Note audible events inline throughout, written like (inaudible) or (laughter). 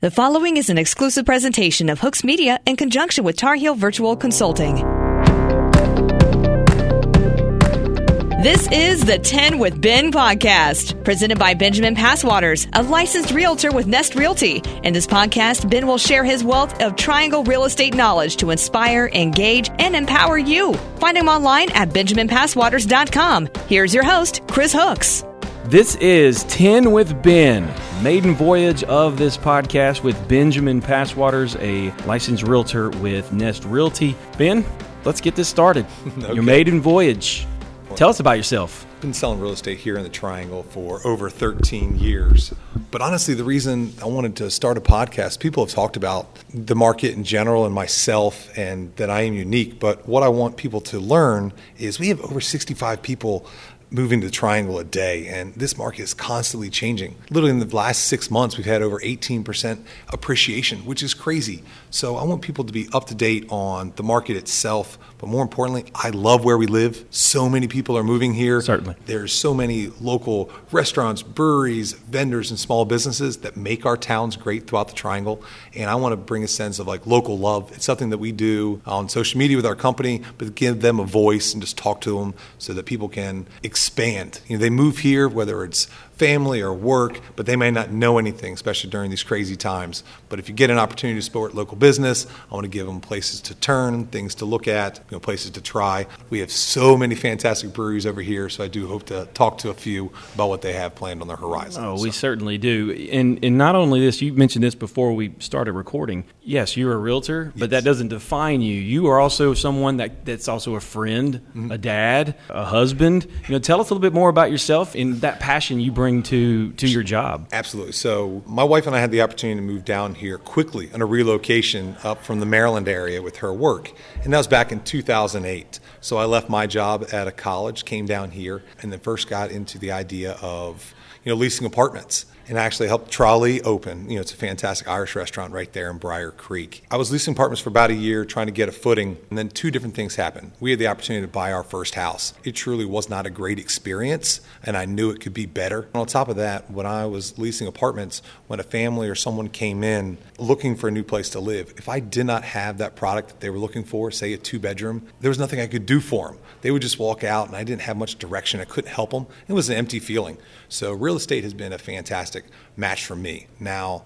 The following is an exclusive presentation of Hooks Media in conjunction with Tar Heel Virtual Consulting. This is the 10 with Ben podcast, presented by Benjamin Passwaters, a licensed realtor with Nest Realty. In this podcast, Ben will share his wealth of triangle real estate knowledge to inspire, engage, and empower you. Find him online at benjaminpasswaters.com. Here's your host, Chris Hooks. This is 10 with Ben, maiden voyage of this podcast with Benjamin Passwaters, a licensed realtor with Nest Realty. Ben, let's get this started. (laughs) Okay. Your maiden voyage. Tell us about yourself. been selling real estate here in the Triangle for over 13 years. But honestly, the reason I wanted to start a podcast, people have talked about the market in general and myself and that I am unique. But what I want people to learn is we have over 65 people moving to the Triangle a day, and this market is constantly changing. Literally, in the last six months, we've had over 18% appreciation, which is crazy. So, I want people to be up to date on the market itself, but more importantly, I love where we live. So many people are moving here. Certainly. There's so many local restaurants, breweries, vendors, and small businesses that make our towns great throughout the Triangle. And I want to bring a sense of like local love. It's something that we do on social media with our company, but give them a voice and just talk to them so that people can expand. You know, they move here, whether it's family or work, but they may not know anything, especially during these crazy times. But if you get an opportunity to support local business, I want to give them places to turn, things to look at, you know, places to try. We have so many fantastic breweries over here, so I do hope to talk to a few about what they have planned on their horizon. Oh, we certainly do. And, and not only this, you mentioned this before we started recording. Yes, you're a realtor, but that doesn't define you. You are also someone that, that's also a friend, mm-hmm. a dad, a husband. You know, tell us a little bit more about yourself and that passion you bring to, to your job. Absolutely. So, my wife and I had the opportunity to move down here quickly on a relocation up from the Maryland area with her work. And that was back in 2008. So, I left my job at a college, came down here, and then first got into the idea of you know, leasing apartments and actually helped Tra'li open. You know, it's a fantastic Irish restaurant right there in Brier Creek. I was leasing apartments for about a year, trying to get a footing, and then two different things happened. We had the opportunity to buy our first house. It truly was not a great experience, and I knew it could be better. And on top of that, when I was leasing apartments, when a family or someone came in looking for a new place to live, if I did not have that product that they were looking for, say a two bedroom, there was nothing I could do for them. They would just walk out, and I didn't have much direction. I couldn't help them. It was an empty feeling. So, real estate has been a fantastic match for me. Now,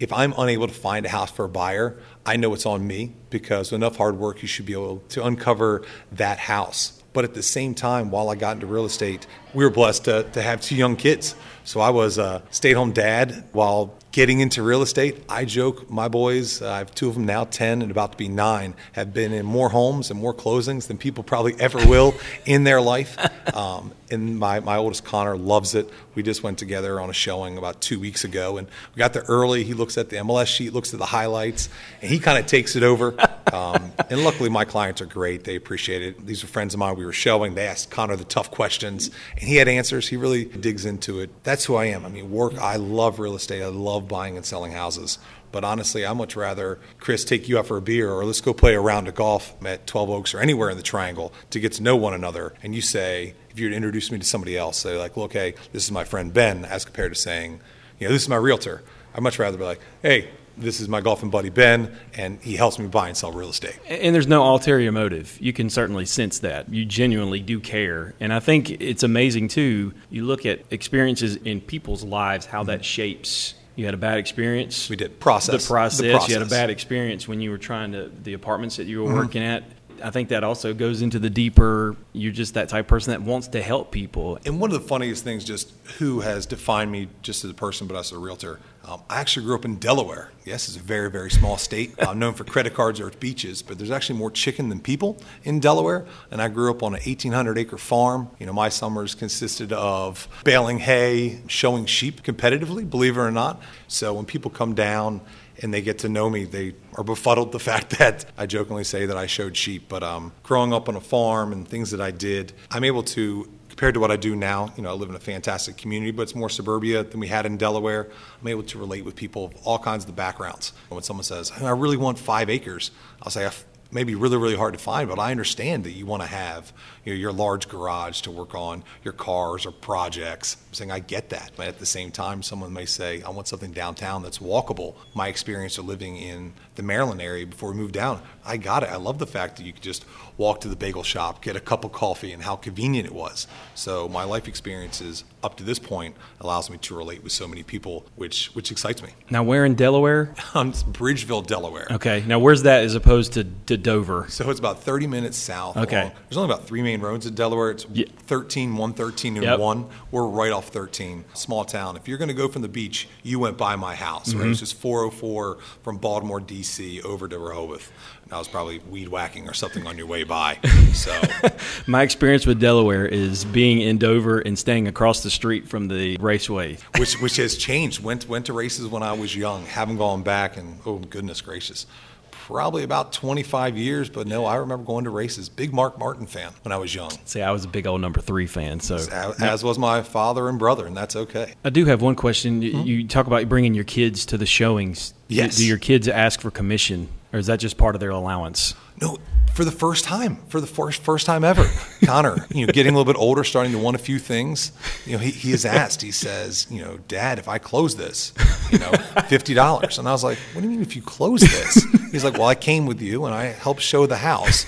if I'm unable to find a house for a buyer, I know it's on me because enough hard work, you should be able to uncover that house. But at the same time, while I got into real estate, we were blessed to, to have two young kids. So I was a stay at home dad while getting into real estate. I joke, my boys, I have two of them now, 10 and about to be nine, have been in more homes and more closings than people probably (laughs) ever will in their life. Um, and my, my oldest Connor loves it. We just went together on a showing about two weeks ago, and we got there early. He looks at the MLS sheet, looks at the highlights, and he kind of takes it over. Um, and luckily, my clients are great. They appreciate it. These are friends of mine we were showing. They asked Connor the tough questions, and he had answers. He really digs into it. That's who I am. I mean, work, I love real estate. I love buying and selling houses. But honestly, I'd much rather, Chris, take you out for a beer or let's go play a round of golf at 12 Oaks or anywhere in the Triangle to get to know one another. And you say, if you were to introduce me to somebody else, say, like, well, okay, this is my friend Ben, as compared to saying, you know, this is my realtor. I'd much rather be like, hey, this is my golfing buddy Ben, and he helps me buy and sell real estate. And there's no ulterior motive. You can certainly sense that. You genuinely do care. And I think it's amazing, too. You look at experiences in people's lives, how that mm-hmm. shapes. You had a bad experience. We did. Process. The process. The You had a bad experience when you were trying to, the apartments that you were mm-hmm. working at. I think that also goes into the deeper, you're just that type of person that wants to help people. And one of the funniest things, just who has defined me just as a person, but as a realtor, um, I actually grew up in Delaware. Yes, it's a very, very small state. Known for credit cards or beaches, but there's actually more chicken than people in Delaware. And I grew up on an 1,800 acre farm. You know, my summers consisted of baling hay, showing sheep competitively, believe it or not. So when people come down, and they get to know me, they are befuddled the (laughs) fact that I jokingly say that I showed sheep. But um, growing up on a farm and things that I did, I'm able to compared to what I do now, you know, I live in a fantastic community, but it's more suburbia than we had in Delaware. I'm able to relate with people of all kinds of the backgrounds. When someone says, "I really want five acres," I'll say, maybe really, really hard to find, but I understand that you want to have you know, your large garage to work on your cars or projects. I'm saying I get that. But at the same time, someone may say, I want something downtown that's walkable. My experience of living in the Maryland area before we moved down, I got it. I love the fact that you could just walk to the bagel shop, get a cup of coffee, and how convenient it was. So my life experiences up to this point allows me to relate with so many people, which which excites me. Now, where in Delaware? (laughs) On Bridgeville, Delaware. Okay. Now, where's that as opposed to, to Dover? So it's about 30 minutes south. Okay. along- there's only about three main roads in Delaware. It's Yeah. 13, 113, and Yep. 1. We're right off 13. Small town. If you're going to go from the beach, you went by my house, Mm-hmm. right? It's just 404 from Baltimore, D.C. over to Rehoboth. And I was probably weed whacking or something on your way by. So (laughs) My experience with Delaware is being in Dover and staying across the street from the raceway. which which has changed. Went went to races when I was young. Haven't gone back, and oh goodness gracious, probably about 25 years. But no, I remember going to races. Big Mark Martin fan when I was young, See, I was a big old number three fan. So as, as was my father and brother, and that's okay. I do have one question. You- mm-hmm. You talk about bringing your kids to the showings. Do- Yes. Do, your kids ask for commission, or is that just part of their allowance? No, for the first time, for the first first time ever, (laughs) Connor, you know, getting a little bit older, starting to want a few things. You know, he, he has asked. He says, you know, Dad, if I close this, you know, (laughs) fifty dollars. And I was like, What do you mean if you close this? He's like, Well, I came with you and I helped show the house.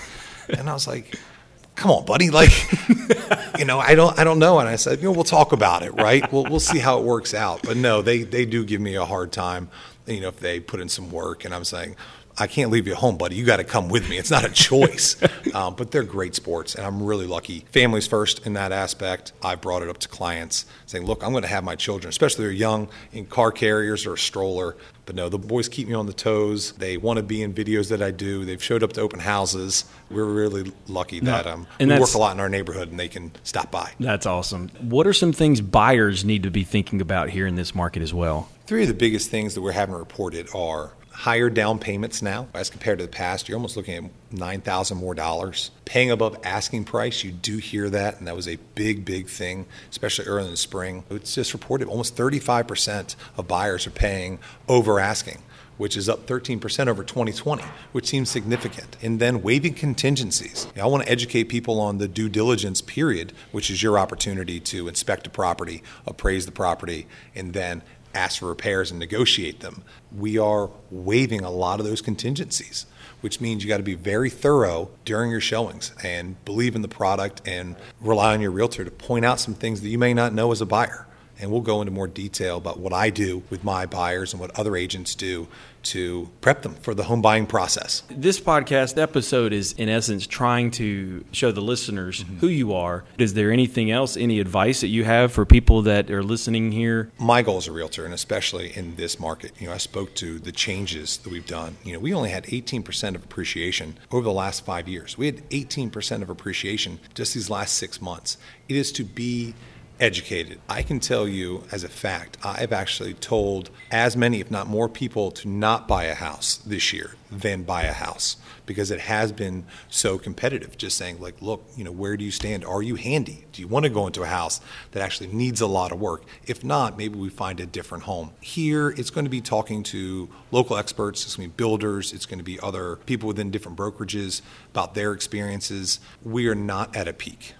And I was like, Come on, buddy. Like, (laughs) you know, I don't, I don't know. And I said, you know, we'll talk about it, right? We'll, we'll see how it works out. But no, they, they do give me a hard time. You know, if they put in some work, and I'm saying, I can't leave you at home, buddy. You got to come with me. It's not a (laughs) choice. um, but they're great sports, and I'm really lucky. Families first in that aspect. I brought it up to clients saying, look, I'm going to have my children, especially they're young, in car carriers or a stroller. But no, the boys keep me on the toes. They want to be in videos that I do. They've showed up to open houses. We're really lucky that um, And we work a lot in our neighborhood, and they can stop by. That's awesome. What are some things buyers need to be thinking about here in this market as well? Three of the biggest things that we're having reported are higher down payments now as compared to the past. You're almost looking at nine thousand more dollars. Paying above asking price, you do hear that, and that was a big, big thing, especially early in the spring. It's just reported almost 35 percent of buyers are paying over asking. Which is up 13% over 2020, which seems significant. And then waiving contingencies. I want to educate people on the due diligence period, which is your opportunity to inspect a property, appraise the property, and then ask for repairs and negotiate them. We are waiving a lot of those contingencies, which means you got to be very thorough during your showings and believe in the product and rely on your realtor to point out some things that you may not know as a buyer. And we'll go into more detail about what I do with my buyers and what other agents do to prep them for the home buying process. This podcast episode is, in essence, trying to show the listeners mm-hmm. who you are. Is there anything else, any advice that you have for people that are listening here? my goal as a realtor, and especially in this market, you know, I spoke to the changes that we've done. You know, we only had 18% of appreciation over the last five years. We had 18% of appreciation just these last six months. It is to be educated. I can tell you as a fact, I've actually told as many, if not more people, to not buy a house this year than buy a house because it has been so competitive. Just saying, like, look, you know, where do you stand? Are you handy? Do you want to go into a house that actually needs a lot of work? If not, maybe we find a different home. Here, it's going to be talking to local experts, it's going to be builders, it's going to be other people within different brokerages about their experiences. We are not at a peak.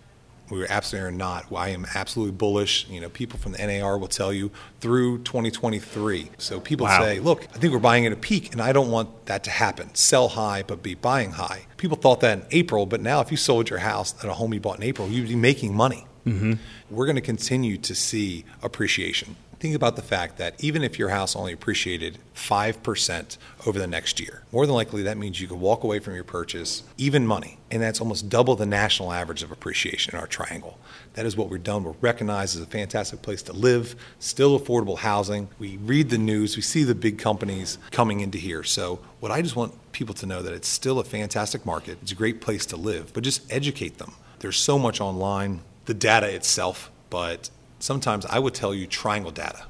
We absolutely are not. I am absolutely bullish. You know, people from the NAR will tell you through 2023. So people Wow. say, look, I think we're buying at a peak, and I don't want that to happen. Sell high, but be buying high. People thought that in April, but now if you sold your house at a home you bought in April, you'd be making money. Mm-hmm. We're going to continue to see appreciation. Think about the fact that even if your house only appreciated 5% over the next year, more than likely that means you could walk away from your purchase even money. And that's almost double the national average of appreciation in our triangle. That is what we're done. We're recognized as a fantastic place to live, still affordable housing. We read the news, we see the big companies coming into here. So, what I just want people to know that it's still a fantastic market. It's a great place to live, but just educate them. There's so much online, the data itself, but sometimes I would tell you triangle data.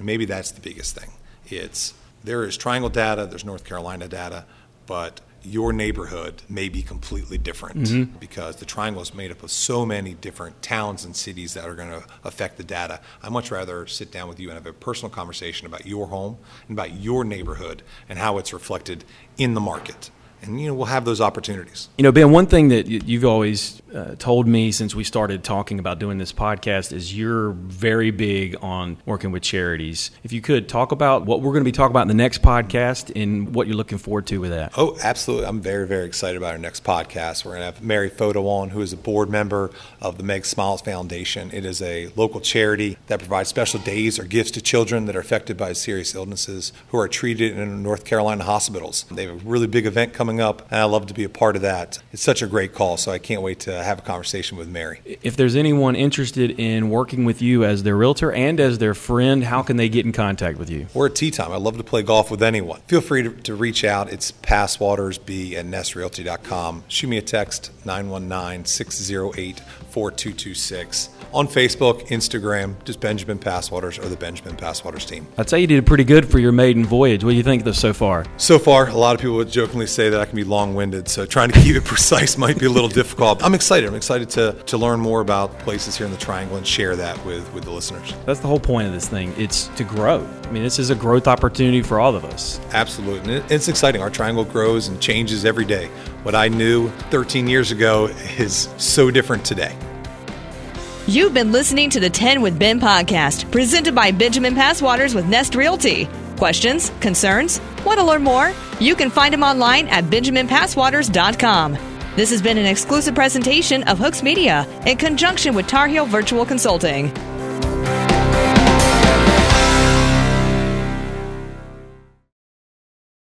Maybe that's the biggest thing. It's there is triangle data, there's North Carolina data, but your neighborhood may be completely different mm-hmm. because the triangle is made up of so many different towns and cities that are going to affect the data. I much rather sit down with you and have a personal conversation about your home and about your neighborhood and how it's reflected in the market. And you know we'll have those opportunities. You know, Ben, one thing that you've always uh, told me since we started talking about doing this podcast is you're very big on working with charities. If you could talk about what we're going to be talking about in the next podcast and what you're looking forward to with that. Oh, absolutely. I'm very, very excited about our next podcast. We're going to have Mary Photo on, who is a board member of the Meg Smiles Foundation. It is a local charity that provides special days or gifts to children that are affected by serious illnesses who are treated in North Carolina hospitals. They have a really big event coming up, and I love to be a part of that. It's such a great call, so I can't wait to have a conversation with Mary. If there's anyone interested in working with you as their realtor and as their friend, how can they get in contact with you? Or at tea time. I love to play golf with anyone. Feel free to, to reach out. It's passwatersb at nestrealty.com. Shoot me a text 919 608 4226 on Facebook, Instagram, just Benjamin Passwaters or the Benjamin Passwaters team. I'd say you did pretty good for your maiden voyage. What do you think of so far? So far, a lot of people would jokingly say that I can be long winded, so trying to keep it (laughs) precise might be a little difficult. I'm excited. I'm excited to, to learn more about places here in the Triangle and share that with, with the listeners. That's the whole point of this thing. It's to grow. I mean, this is a growth opportunity for all of us. Absolutely. And it's exciting. Our triangle grows and changes every day. What I knew 13 years ago is so different today. You've been listening to the 10 with Ben podcast, presented by Benjamin Passwaters with Nest Realty. Questions? Concerns? Want to learn more? You can find him online at benjaminpasswaters.com. This has been an exclusive presentation of Hooks Media in conjunction with Tar Heel Virtual Consulting.